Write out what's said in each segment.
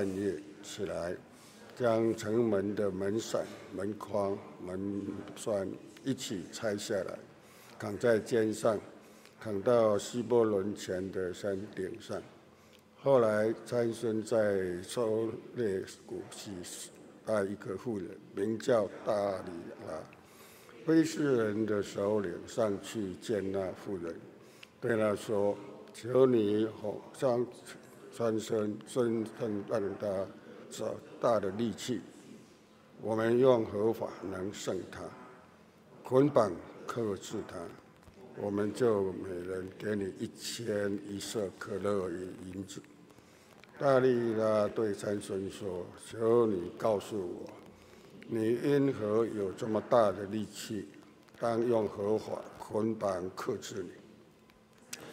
半夜起来，将城门的门扇、门框、门栓一起拆下来，扛在肩上，扛到希伯仑前的山顶上。后来参孙在抽勒谷西带一个妇人，名叫大利拉，非利士人的首领上去见那妇人，对他说：“求你吼上参孙，孙更让他找大的力气。我们用合法能胜他？捆绑克制他，我们就每人给你一千一色可乐与银子。”大力拉对参孙说：“求你告诉我，你因何有这么大的力气？当用合法捆绑克制你？”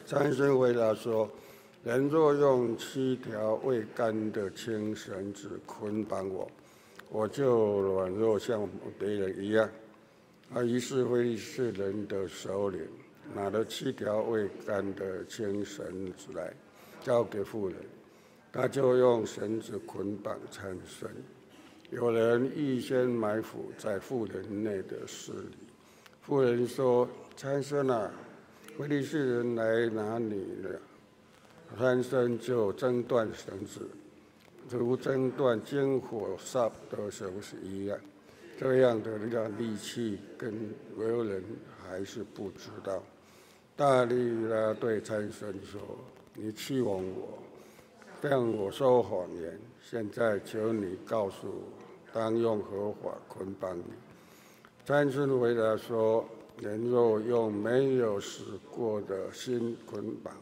参孙回答说：“人若用七条未干的青绳子捆绑我，我就软弱像别人一样。”啊，于是非利士人的首领拿了七条未干的青绳子来，交给妇人。他就用绳子捆绑参孙。有人预先埋伏在妇人内的室里。妇人说：“参孙啊，非利士人来拿你了。”参孙就挣断绳子，如挣断金火烧的绳子一样。这样的那力气，跟别人还是不知道。大力拉对参孙说：“你欺哄我。”向我说谎言，现在求你告诉我，当用何法捆绑你？参孙回答说：人若用没有死过的心捆绑，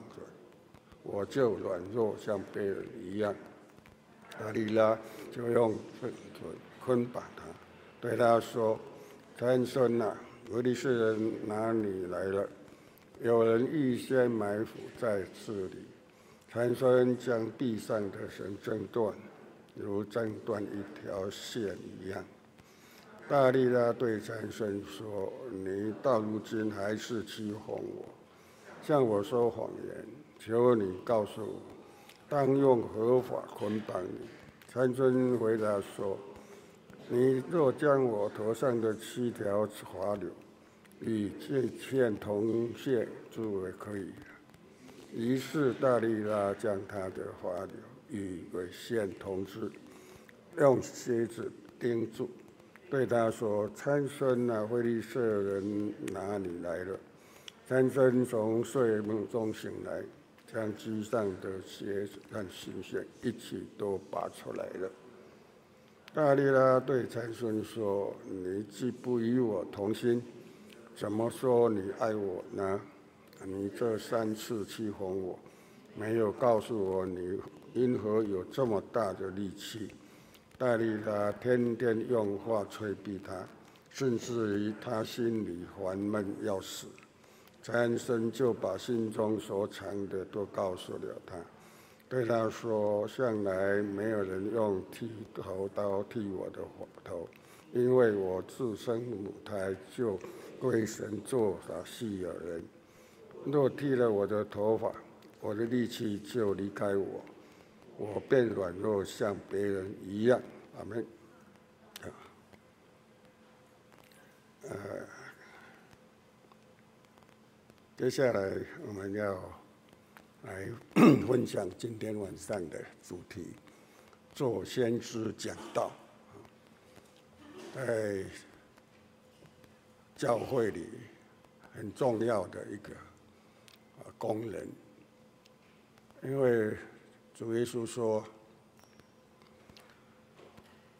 我就软弱像别人一样。大利拉就用绳子捆绑他，对他说：参孙啊，非利士人拿你来了，有人预先埋伏在这里。参孙将地上的绳挣断，如挣断一条线一样。大利拉对参孙说：“你到如今还是欺哄我，向我说谎言。求你告诉我，当用何法捆绑你？”参孙回答说：“你若将我头上的七条发綹与这线铜线铸为可以。”于是大力拉将他的发綹与为线铜子，用楔子钉住，对他说：“参孙啊，非利士人哪里来了。”参孙从睡梦中醒来，将机上的血和细线一起都拔出来了。大力拉对参孙说：“你既不与我同心，怎么说你爱我呢？”你这三次欺哄我，没有告诉我你因何有这么大的力气。大力拉天天用话催逼他，甚至于他心里烦闷要死。詹森就把心中所藏的都告诉了他，对他说：向来没有人用剃头刀剃我的头，因为我自生母胎就归神做法细耳人。若剃了我的头发，我的力气就离开我，我便软弱像别人一样。阿门。呃，接下来我们要来分享今天晚上的主题：做先知讲道。在教会里很重要的一个。工人，因为主耶稣说，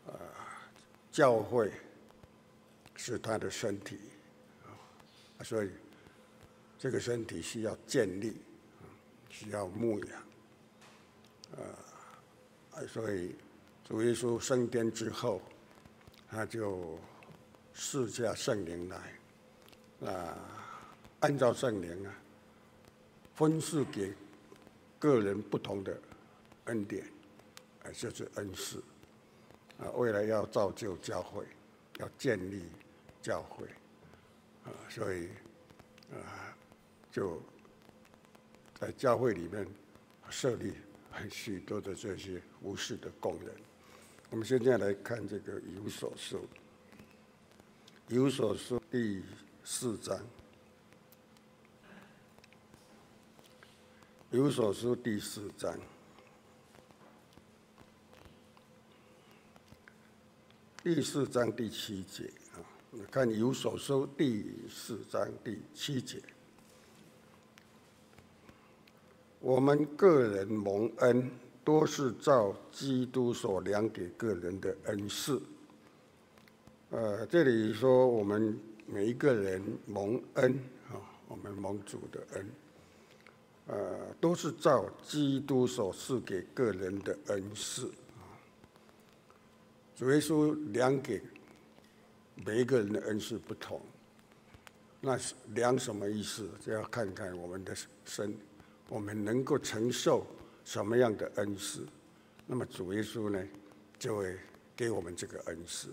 啊，教会是他的身体，所以这个身体需要建立，需要牧养，啊，所以主耶稣升天之后，他就赐下圣灵来，啊，按照圣灵啊。分赐给个人不同的恩典，啊，就是恩赐，啊，未来要造就教会，要建立教会，啊，所以，啊，就在教会里面设立很许多的这些服事的工人。我们现在来看这个有所书，有所书第四章，有所书第四章。第四章第七节啊，看有所书第四章第七节，我们个人蒙恩，都是照基督所量给个人的恩赐。呃，这里说我们每一个人蒙恩啊，我们蒙主的恩，呃，都是照基督所赐给个人的恩赐啊。主耶稣量给每一个人的恩赐不同，那是量什么意思？就要看看我们的身，我们能够承受什么样的恩赐，那么主耶稣呢，就会给我们这个恩赐。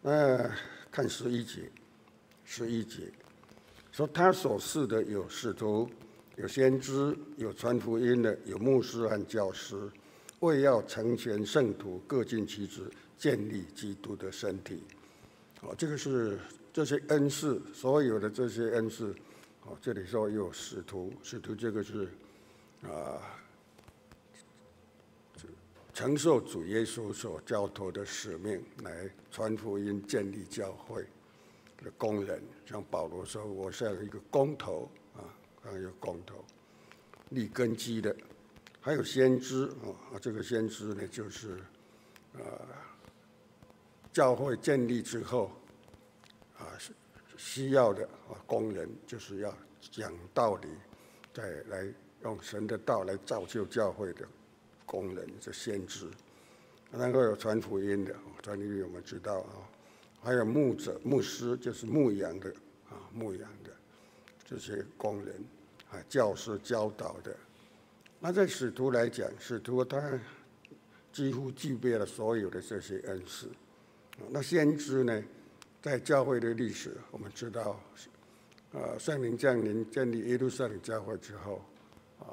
那看十一节，十一节说他所赐的有使徒，有先知，有传福音的，有牧师和教师。为要成全圣徒，各尽其职，建立基督的身体。哦，这个是这些恩赐，所有的这些恩赐。哦，这里说有使徒，使徒这个是啊，承受主耶稣所交托的使命，来传福音、建立教会的工人。像保罗说：“我像一个工头啊，像一个工头，立根基的。”还有先知啊，这个先知呢，就是啊，教会建立之后啊是，需要的啊工人，就是要讲道理，再来用神的道来造就教会的工人，这先知。然后有传福音的，传福音我们知道啊，还有牧者、牧师，就是牧羊的啊，牧羊的这些工人啊，教师教导的。那在使徒来讲，使徒他几乎具备了所有的这些恩赐。那先知呢，在教会的历史，我们知道，啊，圣灵降临建立耶路撒冷教会之后，啊，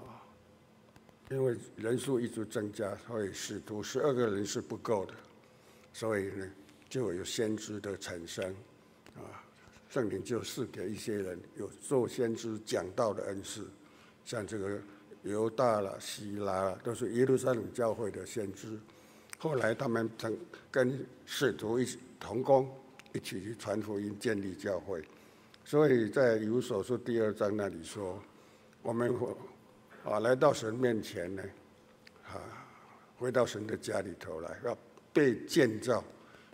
因为人数一直增加，所以使徒十二个人是不够的，所以呢，就有先知的产生，啊，圣灵就赐给一些人有做先知讲道的恩赐，像这个。犹大了、希拉了，都是耶路撒冷教会的先知。后来他们曾跟使徒一起同工，一起去传福音、建立教会。所以在以弗所书第二章那里说，我们啊来到神面前呢，啊回到神的家里头来，要被建造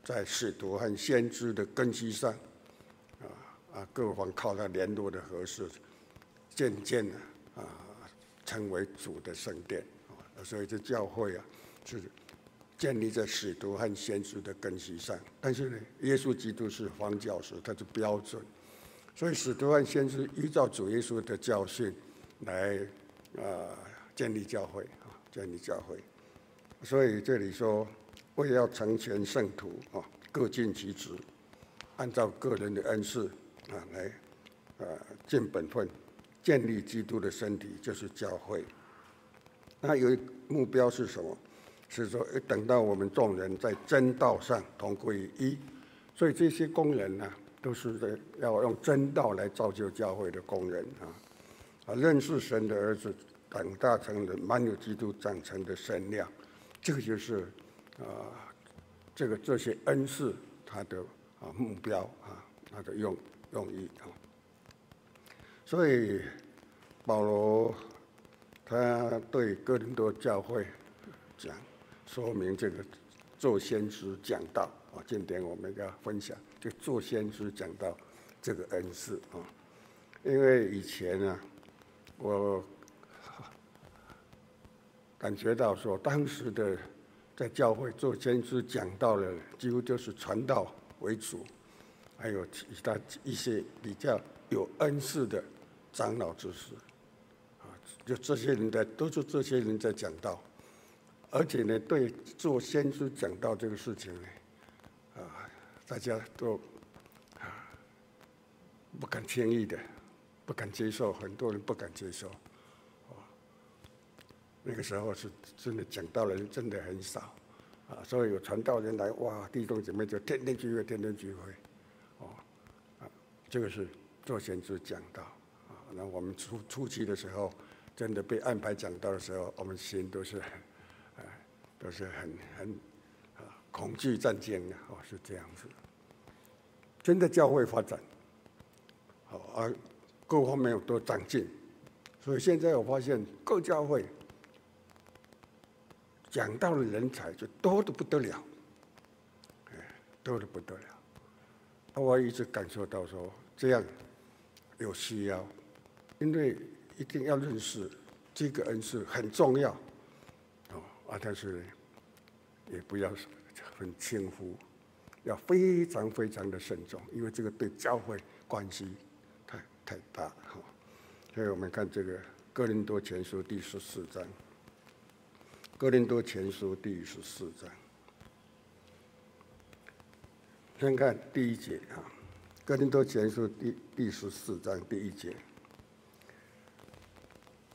在使徒和先知的根基上，啊啊各方靠他联络的合适，渐渐的啊。成为主的圣殿啊，所以这教会啊是建立在使徒和先知的根基上。但是呢，耶稣基督是方教师，他是标准，所以使徒和先知依照主耶稣的教训来啊建立教会啊，建立教会。所以这里说，为要成全圣徒啊，各尽其职，按照个人的恩赐啊来啊尽本分。建立基督的身体就是教会，那有一目标是什么？是说等到我们众人在真道上同归于一，所以这些工人呢，都是要用真道来造就教会的工人啊，啊，认识神的儿子，长大成人，满有基督长成的身量，这个就是啊，这个这些恩赐他的啊目标啊，他的用用意啊。所以保罗他对哥林多教会讲，说明这个做先知讲道啊，今天我们要分享就做先知讲道这个恩赐啊，因为以前呢，我感觉到说，当时的在教会做先知讲道的，几乎就是传道为主，还有其他一些比较有恩赐的。长老之士，啊，就这些人在，都是这些人在讲道，而且呢，对做先知讲道这个事情呢，啊，大家都啊不敢轻易的，不敢接受，很多人不敢接受，啊，那个时候是真的讲道人真的很少，啊，所以有传道人来，哇，弟兄姐妹就天天聚会，天天聚会，哦，啊，这个是做先知讲道，啊，那我们初初期的时候，真的被安排讲道的时候，我们心都是，就，是很很啊恐惧战争的，哦，是这样子，真的教会发展，好啊，各方面有多长进，所以现在我发现各教会。讲道的人才就多得不得了，哎，多得不得了。我一直感受到说，这样有需要，因为一定要认识这个恩赐很重要，哦啊，但是也不要很轻忽，要非常非常的慎重，因为这个对教会关系太太大了哈。所以我们看这个《哥林多前书》第十四章。哥林多前书第十四章，先看第一节啊。哥林多前书第第十四章第一节，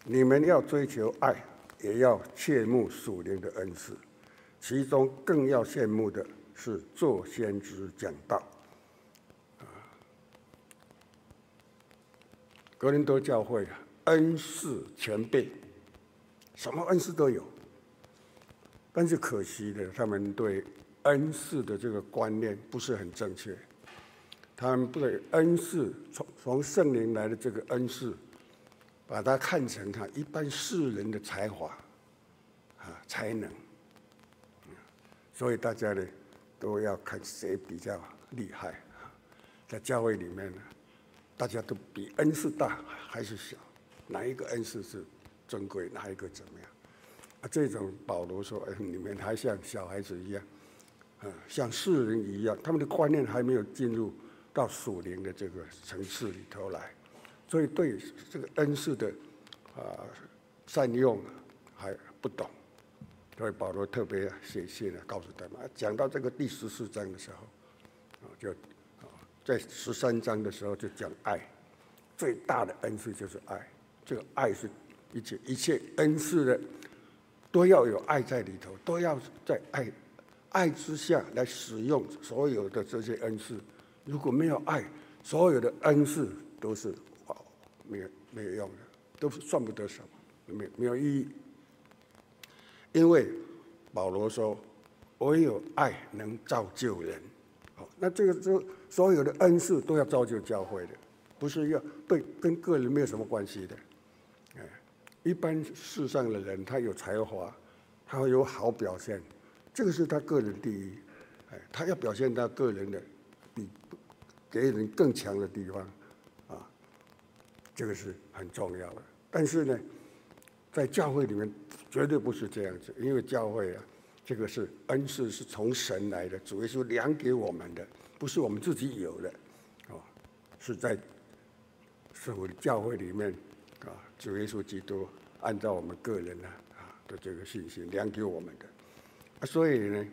你们要追求爱，也要切慕属灵的恩赐，其中更要羡慕的是做先知讲道。啊，哥林多教会啊恩赐全备，什么恩赐都有。但是可惜的，他们对恩赐的这个观念不是很正确。他们不对恩赐从从圣灵来的这个恩赐，把它看成他一般世人的才华啊才能。所以大家呢都要看谁比较厉害。在教会里面呢，大家都比恩赐大还是小？哪一个恩赐是尊贵？哪一个怎么样？啊，这种保罗说：“哎，你们还像小孩子一样，啊，像世人一样，他们的观念还没有进入到属灵的这个层次里头来，所以对这个恩赐的啊善用还不懂。所以保罗特别写信来告诉他们。讲到这个第十四章的时候，就啊在十三章的时候就讲爱，最大的恩赐就是爱，这个爱是一切一切恩赐的。”都要有爱在里头，都要在爱爱之下来使用所有的这些恩赐。如果没有爱，所有的恩赐都是，没有没有用的，都算不得什么，没没有意义。因为保罗说，唯有爱能造就人。好，那这个这所有的恩赐都要造就教会的，不是要对跟个人没有什么关系的。哎一般世上的人，他有才华，他会有好表现，这个是他个人第一，哎，他要表现他个人的比别人更强的地方，啊，这个是很重要的。但是呢，在教会里面绝对不是这样子，因为教会啊，这个是恩赐是从神来的，主耶稣量给我们的，不是我们自己有的，啊，是在是我的教会里面。啊，主耶稣基督按照我们个人呢啊的这个信心量给我们的，啊，所以呢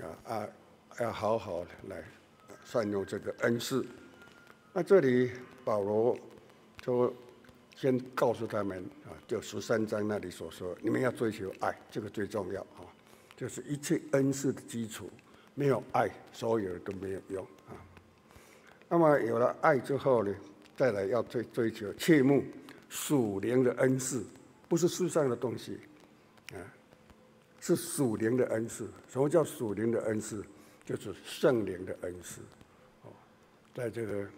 啊啊要好好的来善用这个恩赐。那这里保罗就先告诉他们啊，就十三章那里所说，你们要追求爱，这个最重要啊，就是一切恩赐的基础，没有爱，所有的都没有用啊。那么有了爱之后呢，再来要追追求切慕。属灵的恩赐，不是世上的东西，啊，是属灵的恩赐。什么叫属灵的恩赐？就是圣灵的恩赐。哦，在这个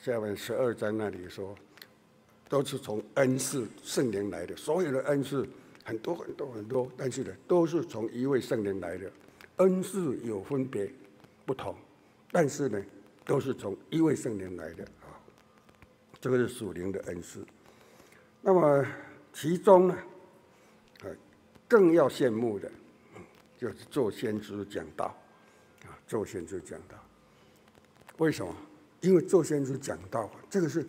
下面十二章那里说，都是从恩赐圣灵来的。所有的恩赐很多很多很多，但是呢，都是从一位圣灵来的。恩赐有分别不同，但是呢，都是从一位圣灵来的啊。这个是属灵的恩赐。那么其中呢，呃，更要羡慕的，就是做先知讲道，啊，做先知讲道。为什么？因为做先知讲道，这个是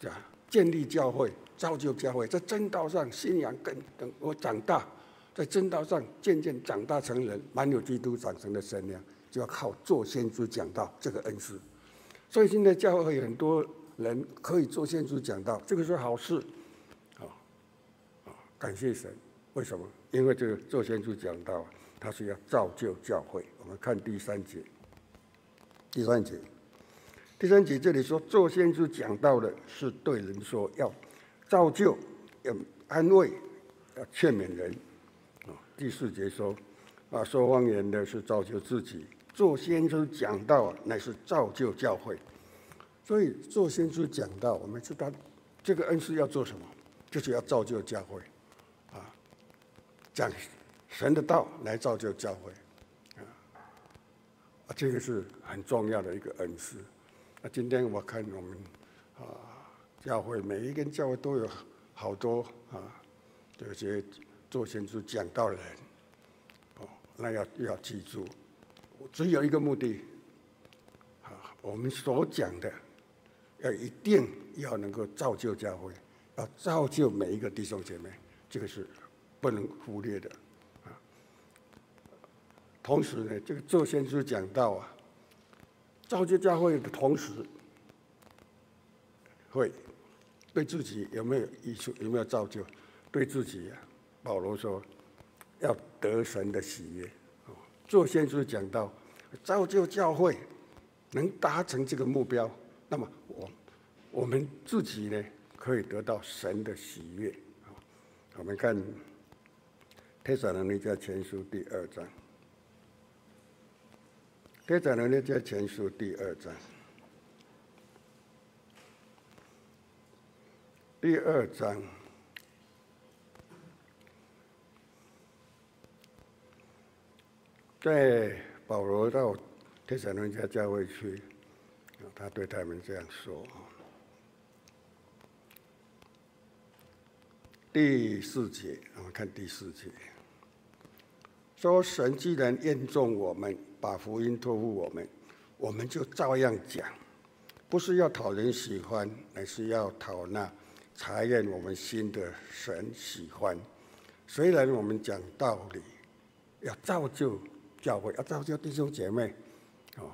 讲建立教会、造就教会，在正道上信仰跟等我长大，在正道上渐渐长大成人，满有基督长成的身量，就要靠做先知讲道这个恩赐。所以现在教会很多。人可以做先知讲道，这个是好事，啊，啊，感谢神，为什么？因为这个做先书讲到，他是要造就教会。我们看第三节，第三节，第三节这里说，做先知讲到的是对人说，要造就，要安慰，要劝勉人。啊，第四节说，啊，说方言的是造就自己。做先知讲道乃是造就教会。所以做先知讲道，我们知道这个恩师要做什么，就是要造就教会。啊讲神的道来造就教会，啊，这个是很重要的一个恩师。那今天我看我们啊，教会每一个教会都有好多啊，这些做先知讲道的人，哦，那要要记住，只有一个目的，啊，我们所讲的要一定要能够造就教会，要造就每一个弟兄姐妹，这个是。不能忽略的，啊！同时呢，这个做先知讲道啊，造就教会的同时，会对自己有没有益处？有没有造就？对自己啊，保罗说要得神的喜悦。做先知讲到，造就教会能达成这个目标，那么我我们自己呢，可以得到神的喜悦。我们看。《帖撒罗尼迦前书》第二章，《帖撒罗尼迦前书》第二章，第二章，在保罗到帖撒罗尼迦教会去，他对他们这样说：第四节，我们看第四节。说神既然验中我们，把福音托付我们，我们就照样讲，不是要讨人喜欢，而是要讨那查验我们心的神喜欢。虽然我们讲道理，要造就教会，要造就弟兄姐妹，哦，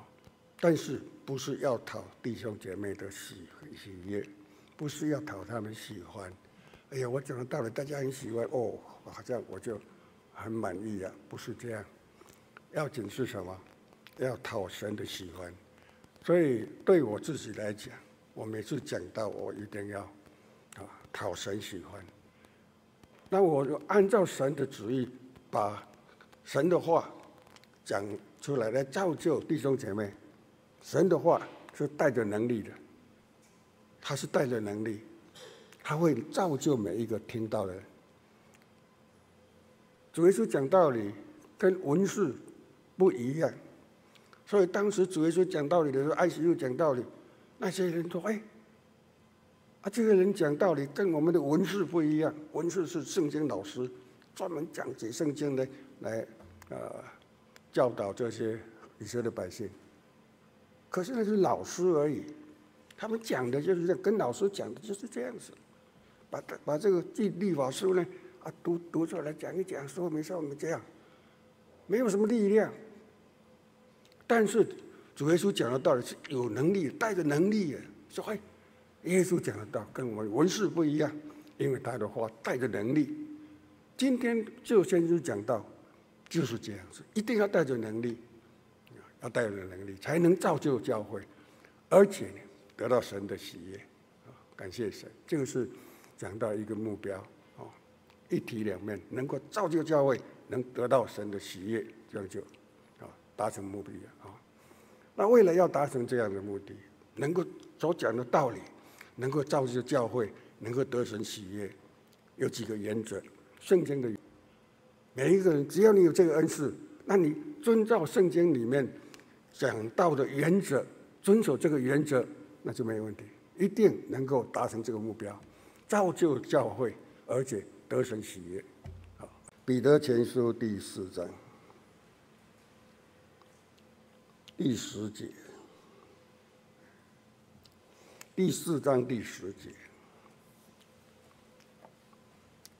但是不是要讨弟兄姐妹的喜喜悦，不是要讨他们喜欢。哎呀，我讲的道理大家很喜欢哦，好像我就。很满意啊，不是这样。要紧是什么？要讨神的喜欢。所以对我自己来讲，我每次讲到，我一定要啊讨神喜欢。那我就按照神的旨意，把神的话讲出来，来造就弟兄姐妹。神的话是带着能力的，他是带着能力，他会造就每一个听到的人。主耶稣讲道理跟文士不一样，所以当时主耶稣讲道理的时候，安息日讲道理，那些人说：“哎，啊，这个人讲道理跟我们的文士不一样。文士是圣经老师，专门讲解圣经的，来呃教导这些以色列百姓。可是那是老师而已，他们讲的就是跟老师讲的就是这样子，把把这个记律法书呢。”啊，读读出来讲一讲，说明说明这样，没有什么力量。但是主耶稣讲的道理是有能力，带着能力的。说哎，耶稣讲的道跟我们文士不一样，因为他的话带着能力。今天就先生讲到就是这样子，一定要带着能力，要带着能力才能造就教会，而且得到神的喜悦。感谢神，这个是讲到一个目标哦。一体两面，能够造就教会，能得到神的喜悦，这样就达成目的啊。那为了要达成这样的目的，能够所讲的道理，能够造就教会，能够得神喜悦，有几个原则。圣经的每一个人，只要你有这个恩赐，那你遵照圣经里面讲道的原则，遵守这个原则，那就没有问题，一定能够达成这个目标，造就教会，而且。得神喜悦。好，彼得前书第四章第十节，第四章第十节，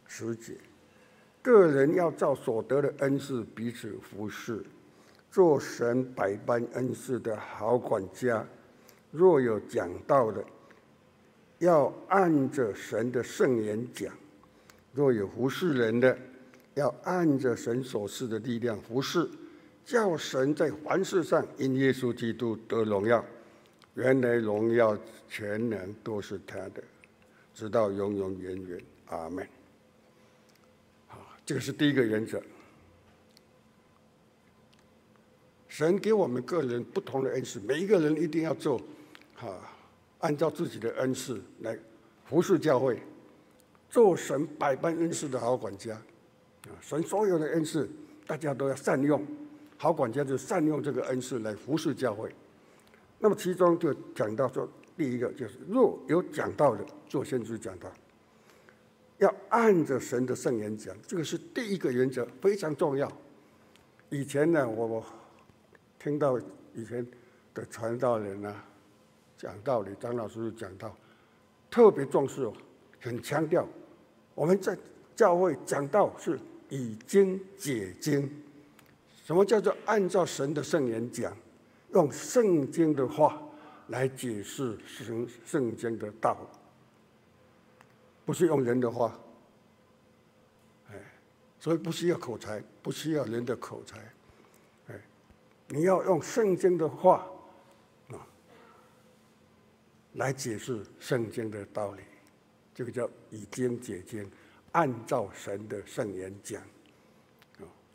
十节，个人要照所得的恩赐彼此服侍，做神百般恩赐的好管家。若有讲道的，要按着神的圣言讲。若有服侍人的，要按着神所赐的力量服侍，叫神在凡事上因耶稣基督得荣耀。原来荣耀全能都是他的，直到永永远远。阿门。好，这个是第一个原则。神给我们个人不同的恩赐，每一个人一定要做，哈，按照自己的恩赐来服侍教会，做神百般恩赐的好管家，啊，神所有的恩赐，大家都要善用，好管家就善用这个恩赐来服侍教会。那么其中就讲到说，第一个就是若有讲道的做先知讲道，要按着神的圣言讲，这个是第一个原则，非常重要。以前呢，我我。听到以前的传道人啊讲道理，张老师就讲到，特别重视哦，很强调我们在教会讲道是以经解经。什么叫做按照神的圣言讲？用圣经的话来解释圣圣经的道，不是用人的话。哎，所以不需要口才，不需要人的口才。哎你要用圣经的话啊来解释圣经的道理，这个叫以经解经，按照神的圣言讲。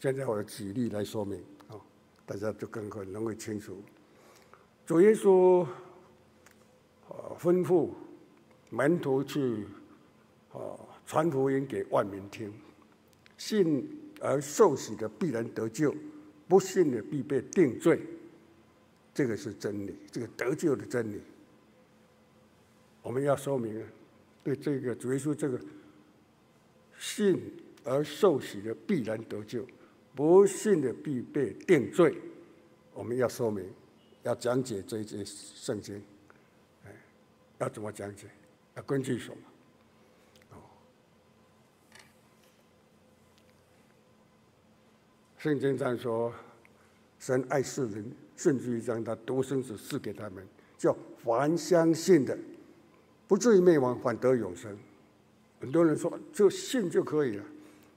现在我举例来说明啊，大家就更可能会清楚。主耶稣啊吩咐门徒去啊传福音给万民听，信而受洗的必然得救。不信的必被定罪，这个是真理，这个得救的真理。我们要说明，对这个主耶稣这个信而受洗的必然得救，不信的必被定罪。我们要说明，要讲解这一节圣经，哎，要怎么讲解？要根据什么？圣经上说，神爱世人，甚至于将他独生子赐给他们，叫凡相信的，不至于灭亡，反得永生。很多人说，就信就可以了，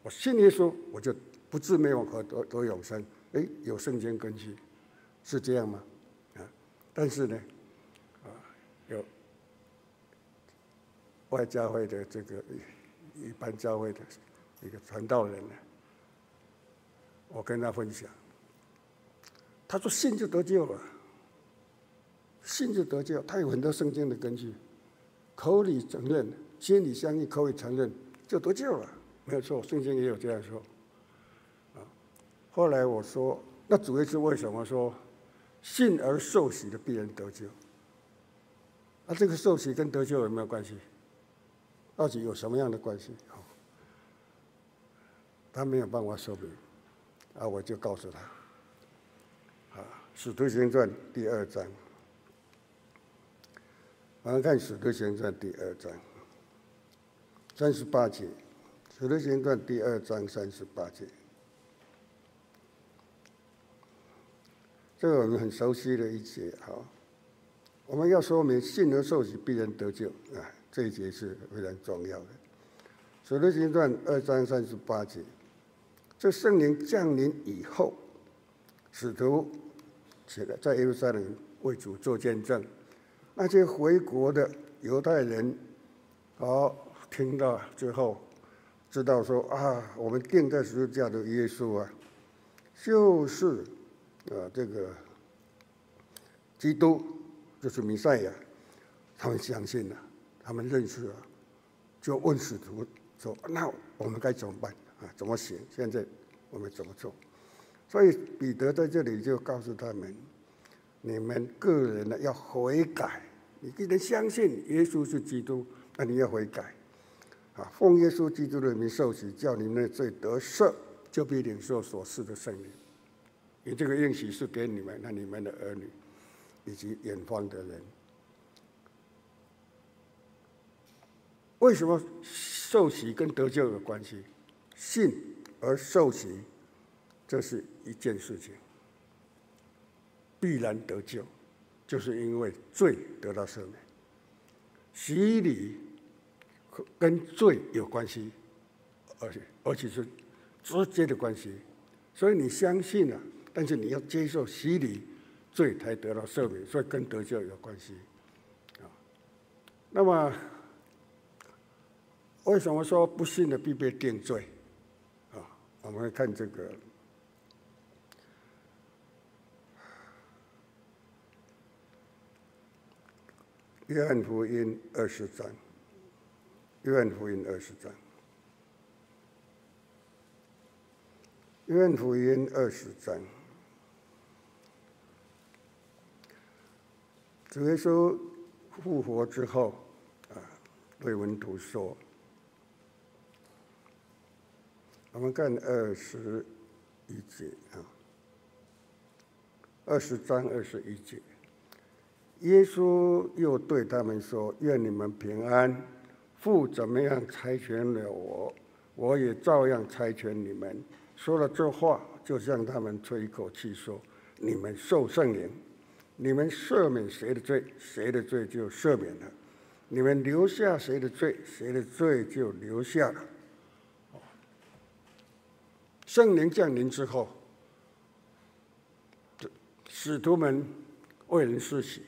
我信耶稣，我就不至灭亡和得得永生。哎，有圣经根据，是这样吗？啊，但是呢，啊，有外教会的这个一般教会的一个传道人呢。我跟他分享，他说信就得救了，信就得救。他有很多圣经的根据，口里承认，心里相信，口里承认就得救了，没有错。圣经也有这样说。后来我说，那主要是为什么说信而受洗的必然得救？那这个受洗跟得救有没有关系？到底有什么样的关系？哦他没有办法说明。啊，我就告诉他，啊，《使徒行传》第二章，我们看《使徒行传》第二章三十八节，《使徒行传》第二章三十八节，这个我们很熟悉的一节，哈，我们要说明信而受洗必然得救啊，这一节是非常重要的，《使徒行传》二章三十八节。这圣灵降临以后，使徒起来在耶路撒冷为主做见证。那些回国的犹太人，好听到之后，知道说啊，我们定在十字架的耶稣啊，就是啊这个基督，就是弥赛亚。他们相信了，他们认识了，就问使徒说：“那我们该怎么办？”啊，怎么行？现在我们怎么做？所以彼得在这里就告诉他们：你们个人呢要悔改。你既然相信耶稣是基督，那你要悔改。啊，奉耶稣基督的名受洗，叫你们的罪得赦，就必领受所赐的圣灵。你这个应许是给你们，那你们的儿女以及远方的人。为什么受洗跟得救有关系？信而受洗，这是一件事情，必然得救，就是因为罪得到赦免。洗礼跟罪有关系，而且而且是直接的关系。所以你相信了，但是你要接受洗礼，罪才得到赦免，所以跟得救有关系。啊，那么为什么说不信的必被定罪？啊，我们来看这个。约翰福音二十章，约翰福音二十章，约翰福音二十章，主耶稣复活之后，啊，对门徒说，我们看二十一节啊，二十章二十一节。耶稣又对他们说：“愿你们平安。父怎么样差遣了我，我也照样差遣你们。”说了这话，就向他们吹一口气，说：“你们受圣灵。你们赦免谁的罪，谁的罪就赦免了；你们留下谁的罪，谁的罪就留下了。”圣灵降临之后，使徒们为人施洗。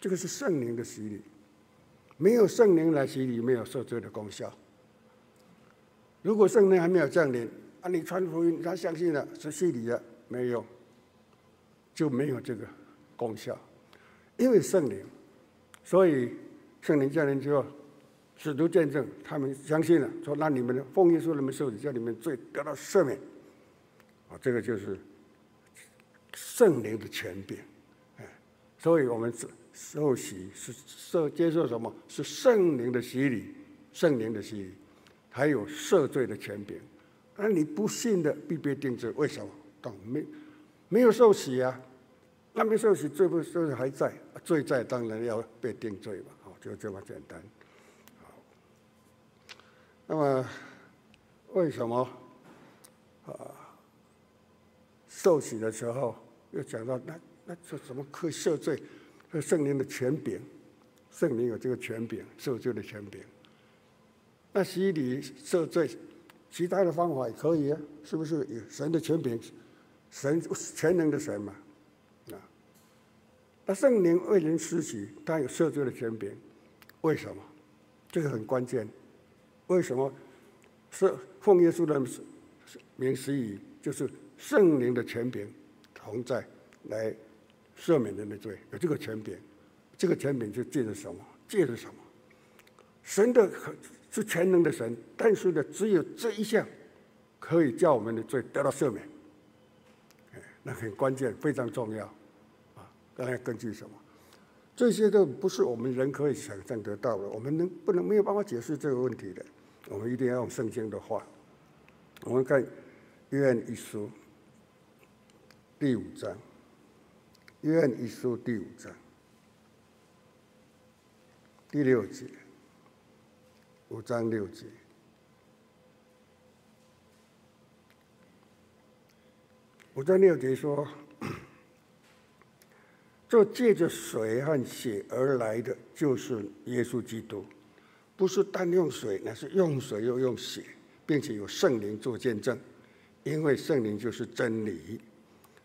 这个是圣灵的洗礼，没有圣灵来洗礼，没有赦罪的功效。如果圣灵还没有降临，啊，你传福音，他相信了，是洗礼了，没有，就没有这个功效。因为圣灵，所以圣灵降临之后，使徒见证，他们相信了，说那你们奉耶稣的名受洗，叫你们罪得到赦免。啊，这个就是圣灵的权柄，哎，所以我们是。受洗是受接受什么？是圣灵的洗礼，圣灵的洗礼，还有赦罪的权柄。而你不信的必被定罪，为什么？当没没有受洗啊？那没受洗，罪不罪还在？罪在，当然要被定罪嘛？好，就这么简单。好，那么为什么啊？受洗的时候又讲到那那这怎么可以赦罪？圣灵的权柄，圣灵有这个权柄，赦罪的权柄。那洗礼赦罪，其他的方法也可以啊，是不是？有神的权柄，神全能的神嘛，那圣灵为人施洗，他有赦罪的权柄，为什么？这个很关键。为什么？是奉耶稣的名洗，就是圣灵的权柄同在来。赦免人的罪，有这个权柄，这个权柄就借着什么？借着什么？神的是全能的神，但是呢，只有这一项可以叫我们的罪得到赦免。那很关键，非常重要！当然根据什么？这些都不是我们人可以想象得到的，我们能不能没有办法解释这个问题的？我们一定要用圣经的话。我们看约翰一书第五章。约翰一书第五章第六节，五章六节，五章六节说：“这借着水和血而来的，就是耶稣基督，不是单用水，乃是用水又用血，并且有圣灵做见证，因为圣灵就是真理。”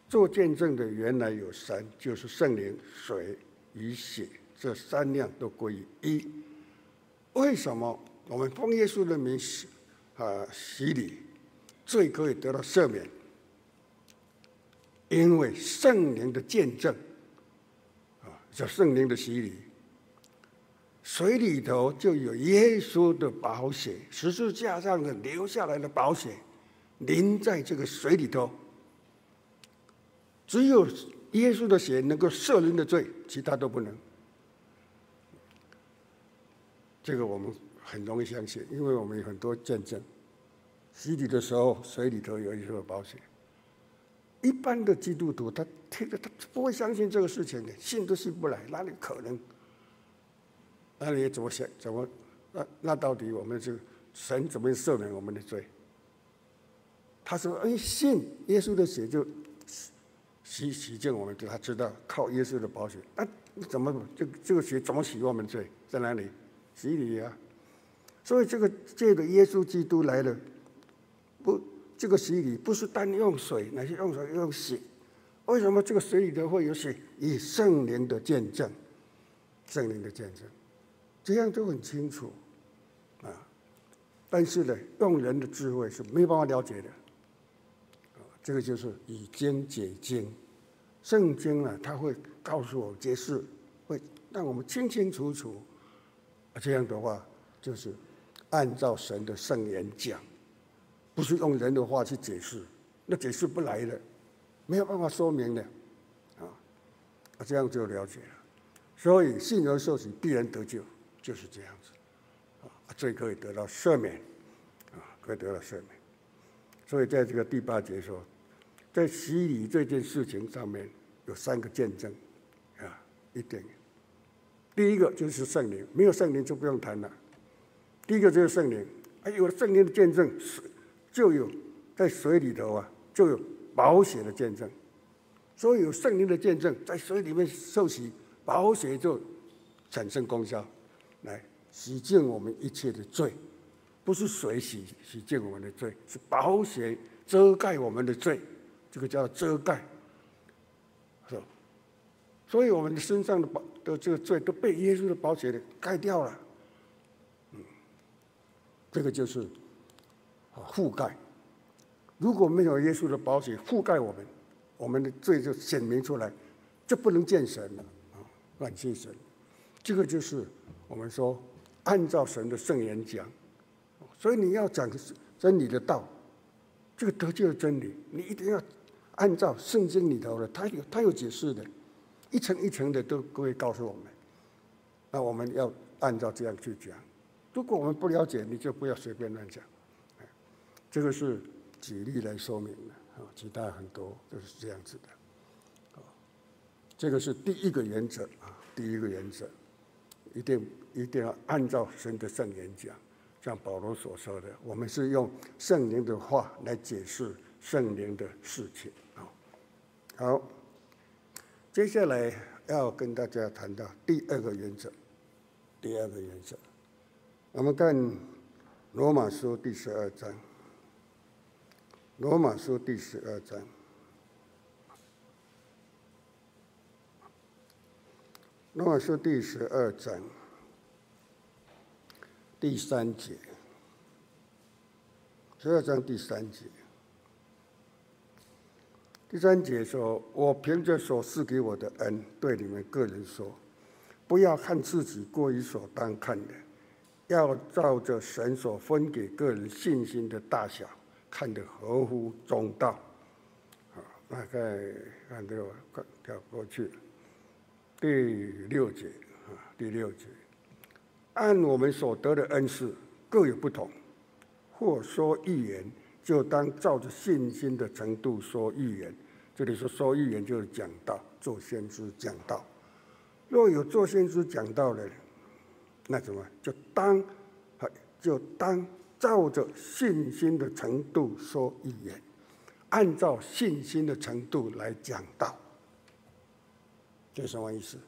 做见证的原来有三，就是圣灵、水与血，这三样都归于一。为什么我们奉耶稣的名洗啊洗礼，罪可以得到赦免？因为圣灵的见证，叫圣灵的洗礼，水里头就有耶稣的宝血，十字架上的流下来的宝血，淋在这个水里头。只有耶稣的血能够赦人的罪，其他都不能。这个我们很容易相信，因为我们有很多见证。洗礼的时候，水里头有耶稣的宝血。一般的基督徒，他听着他不会相信这个事情的，信都信不来，哪里可能？那你怎么想？怎么？那那到底我们这神怎么赦免我们的罪？他说：“哎，信耶稣的血就。”洗洗净我们，就他知道靠耶稣的宝血。那、怎么这这个血怎么洗我们罪？在哪里？洗礼啊！所以这个借着耶稣基督来了，不这个洗礼不是单用水，乃是用水用血。为什么这个水里头会有血？以圣灵的见证，圣灵的见证，这样就很清楚啊。但是呢，用人的智慧是没办法了解的。这个就是以经解经，圣经呢，它会告诉我解释，会让我们清清楚楚。这样的话，就是按照神的圣言讲，不是用人的话去解释，那解释不来的，没有办法说明的，啊，这样就了解了。所以信而受洗必然得救，就是这样子，啊，罪可以得到赦免，啊，可以得到赦免。所以在这个第八节说，在洗礼这件事情上面有三个见证，啊，一定。第一个就是圣灵，没有圣灵就不用谈了。第一个就是圣灵，哎，有了圣灵的见证，就有在水里头啊，就有宝血的见证。所以有圣灵的见证，在水里面受洗，宝血就产生功效，来洗净我们一切的罪。不是水洗洗净我们的罪，是宝血遮盖我们的罪，这个叫遮盖。是吧，所以我们的身上的宝。的这个罪都被耶稣的宝血给盖掉了，嗯，这个就是覆盖。如果没有耶稣的宝血覆盖我们，我们的罪就显明出来，就不能见神了啊，感谢神。这个就是我们说按照神的圣言讲，所以你要讲真理的道，这个得救的真理，你一定要按照圣经里头的，他有他有解释的。一层一层的都会告诉我们，那我们要按照这样去讲。如果我们不了解，你就不要随便乱讲。这个是举例来说明的啊，其他很多都是这样子的。啊这个是第一个原则啊，第一个原则，一定一定要按照神的圣言讲，像保罗所说的，我们是用圣灵的话来解释圣灵的事情啊。好。接下来要跟大家谈到第二个原则，第二个原则，我们看罗马书第十二章，罗马书第十二章，罗马书第十二章第三节，十二章第三节。第三节说：“我凭着所赐给我的恩，对你们个人说，不要看自己过于所当看的，要照着神所分给个人信心的大小，看得合乎中道。”好，大概看这个，跳过去。第六节啊，第六节，按我们所得的恩赐各有不同，或说预言。就当照着信心的程度说预言。这里说说预言就是讲道，做先知讲道。若有做先知讲道的，那怎么就当，就当照着信心的程度说预言，按照信心的程度来讲道。这什么意思？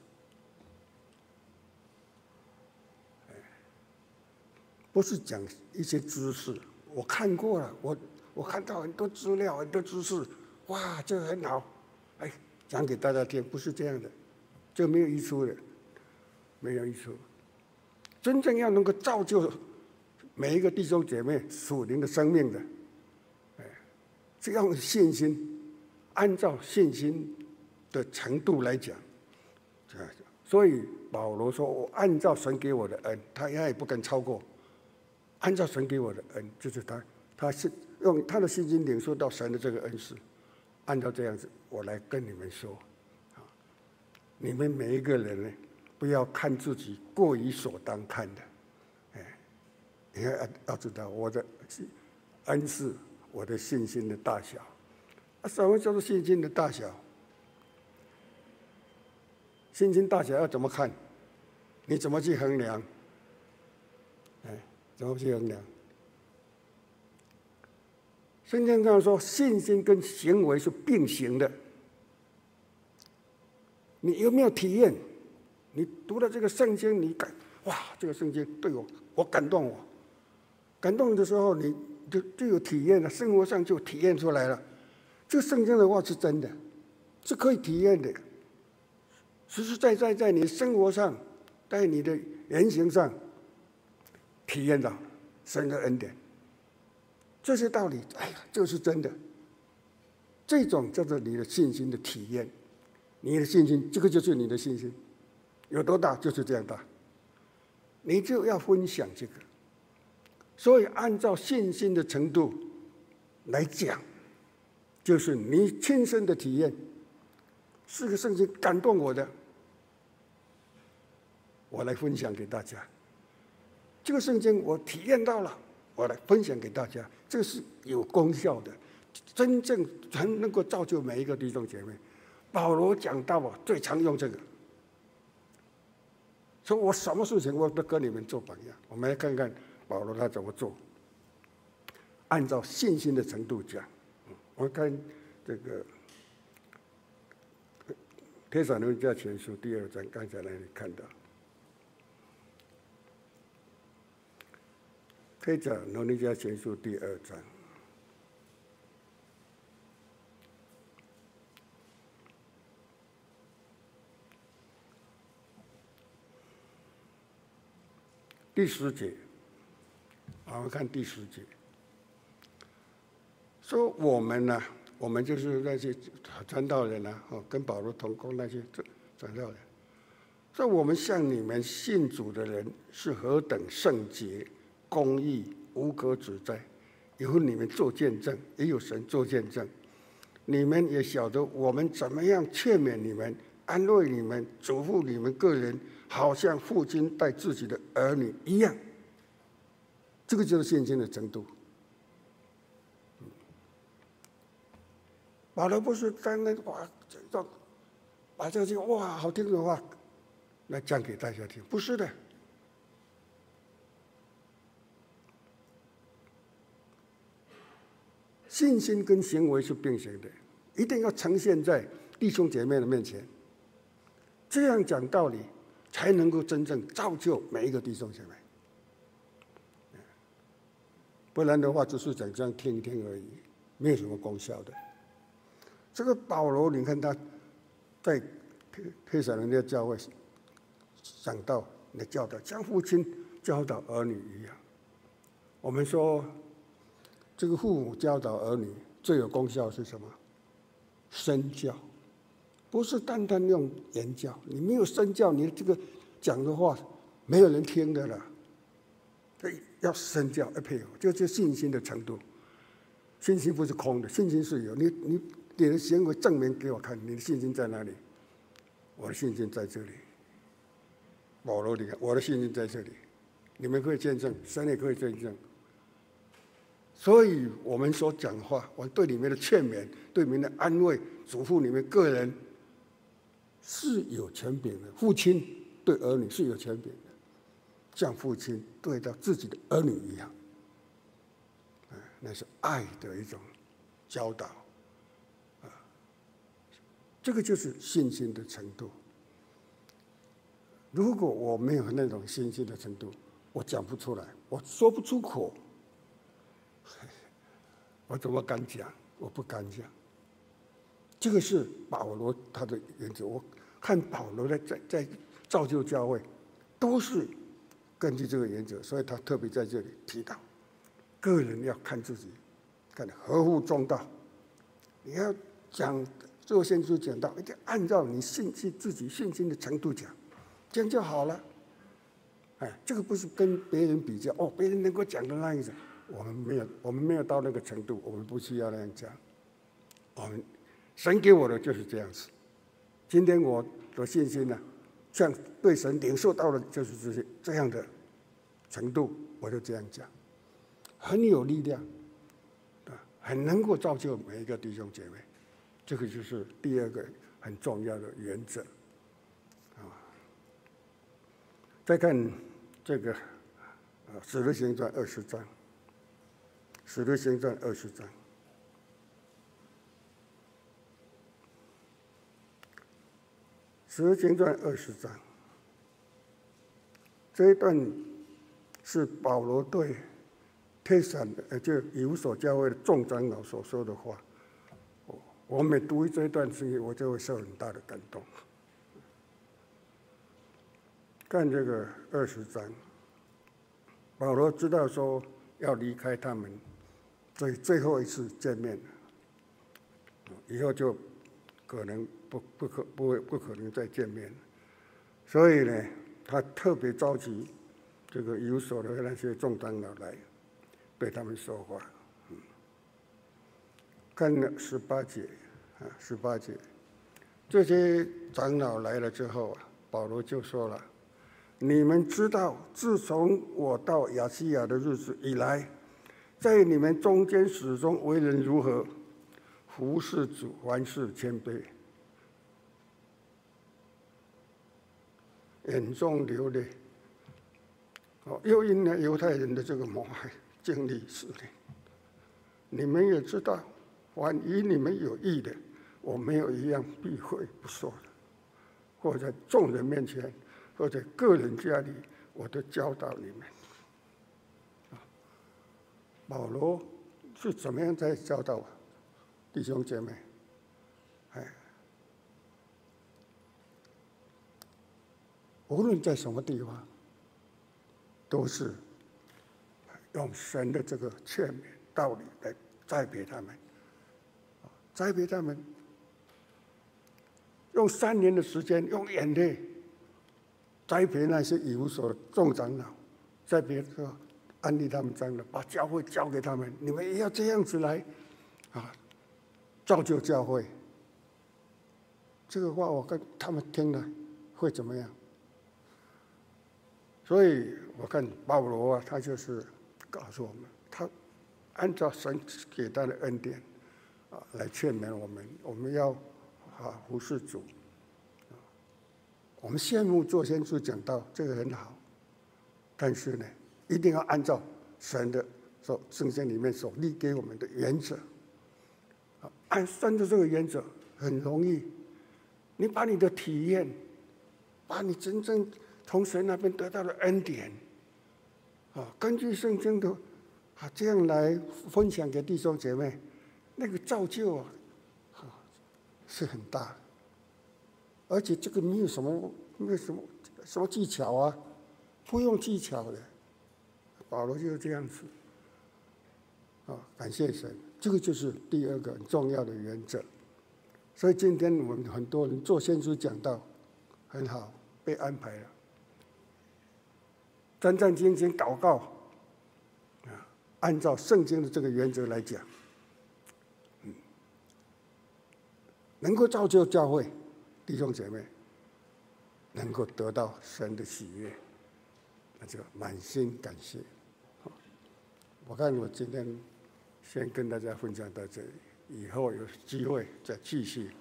不是讲一些知识。我看过了，我我看到很多资料，很多知识，哇，这个很好，哎，讲给大家听，不是这样的，这没有益处的，没有益处。真正要能够造就每一个弟兄姐妹属灵的生命的，哎，这样信心，按照信心的程度来讲，这所以保罗说我按照神给我的恩，他他也不敢超过。按照神给我的恩，就是他，他是用他的信心领受到神的这个恩赐，按照这样子，我来跟你们说，啊，你们每一个人呢，不要看自己过于所当看的，你要要知道我的恩赐，我的信心的大小，啊，什么叫做信心的大小？信心大小要怎么看？你怎么去衡量？哎。怎么去衡量？圣经上说，信心跟行为是并行的。你有没有体验？你读了这个圣经，你感哇，这个圣经对我，我感动我。感动的时候，你就就有体验了，生活上就体验出来了。这圣经的话是真的，是可以体验的，实实在在在你生活上，在你的言行上体验到神的恩典。这些道理，哎呀，就是真的。这种叫做你的信心的体验，你的信心，这个就是你的信心，有多大就是这样大。你就要分享这个。所以，按照信心的程度来讲，就是你亲身的体验，是个圣经感动我的，我来分享给大家。这个圣经我体验到了，我来分享给大家，这个是有功效的，真正才能够造就每一个弟兄姐妹。保罗讲到啊，最常用这个，说我什么事情我都跟你们做榜样。我们来看看。保罗他怎么做？按照信心的程度讲，我看这个《天撒罗尼迦前书》第二章，刚才那里看到，《帖撒罗尼迦前书》第二章第十节。我们看第十节，说我们呢，我们就是那些传道人呢，哦，跟保罗同工那些传传道人，说我们向你们信主的人是何等圣洁、公义、无可指摘，有你们做见证，也有神做见证，你们也晓得我们怎么样劝勉你们、安慰你们、嘱咐你们个人，好像父亲带自己的儿女一样。这个就是信心的程度。保罗不是在那哇，这把这句哇好听的话来讲给大家听，不是的。信心跟行为是并行的，一定要呈现在弟兄姐妹的面前，这样讲道理才能够真正造就每一个弟兄姐妹。不然的话，只是讲这样听一听而已，没有什么功效的。这个保罗，你看他在帖撒罗尼迦教会讲到的教导，像父亲教导儿女一样。我们说，这个父母教导儿女最有功效是什么？身教，不是单单用言教。你没有身教，你这个讲的话没有人听的了。要身教，要配合，就是信心的程度。信心不是空的，信心是有。你你你的行为证明给我看，你的信心在哪里？我的信心在这里。保罗，你看，我的信心在这里。你们可以见证，神也可以见证。所以我们所讲话，我对你们的劝勉，对你们的安慰，嘱咐你们个人是有权柄的。父亲对儿女是有权柄的。像父亲对待自己的儿女一样，那是爱的一种教导，啊，这个就是信心的程度。如果我没有那种信心的程度，我讲不出来，我说不出口，我怎么敢讲？我不敢讲。这个是保罗他的原则。我看保罗在在在造就教会，都是。根据这个原则，所以他特别在这里提到，个人要看自己，看合乎中道。你要讲做先知讲道，一定按照你信心自己信心的程度讲，这样就好了。哎，这个不是跟别人比较哦，别人能够讲的那样子，我们没有，我们没有到那个程度，我们不需要那样讲。我们神给我的就是这样子。今天我的信心呢，像对神领受到的，就是这些这样的。程度，我就这样讲，很有力量，啊，很能够造就每一个弟兄姐妹，这个就是第二个很重要的原则，啊。再看这个，啊，《使徒行传》二十章，《使徒行传》二十章，《使徒行传》二十章，这一段。是保罗对特散呃，就以弗所教会的众长老所说的话，我我每读这一段圣经，我就会受很大的感动。看这个二十章，保罗知道说要离开他们，最最后一次见面，以后就可能不不可不会不可能再见面，所以呢，他特别着急这个有所的那些众长老来。对他们说话，嗯，看了十八节啊，十八节，这些长老来了之后啊，保罗就说了：“你们知道，自从我到亚细亚的日子以来，在你们中间始终为人如何，服侍主，凡事谦卑，眼中流泪，哦，又因了犹太人的这个谋害。”经历十年，你们也知道，凡与你们有益的，我没有一样避讳不说的，或在众人面前，或在个人家里，我都教导你们。保罗是怎么样在教导弟兄姐妹？哎，无论在什么地方，都是。用神的这个劝勉道理来栽培他们，栽培他们，用三年的时间，用眼泪栽培那些以无所的众长老，栽培说安利他们长老，把教会交给他们，你们也要这样子来啊，造就教会。这个话我跟他们听了会怎么样？所以我看保罗啊，他就是。告诉我们，他按照神给他的恩典啊，来劝勉我们。我们要啊服侍主。我们羡慕做先知讲道，这个很好，但是呢，一定要按照神的所圣经里面所立给我们的原则。啊，按照这个原则很容易，你把你的体验，把你真正从神那边得到的恩典。啊，根据圣经的啊，这样来分享给弟兄姐妹，那个造就啊，是很大，而且这个没有什么，没有什么什么技巧啊，不用技巧的，保罗就是这样子。啊，感谢神，这个就是第二个很重要的原则。所以今天我们很多人做先知讲道，很好，被安排了。战战兢兢祷告，啊，按照圣经的这个原则来讲，嗯，能够造就教会弟兄姐妹，能够得到神的喜悦，那就满心感谢。我看我今天先跟大家分享到这里，以后有机会再继续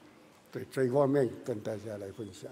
对这一方面跟大家来分享。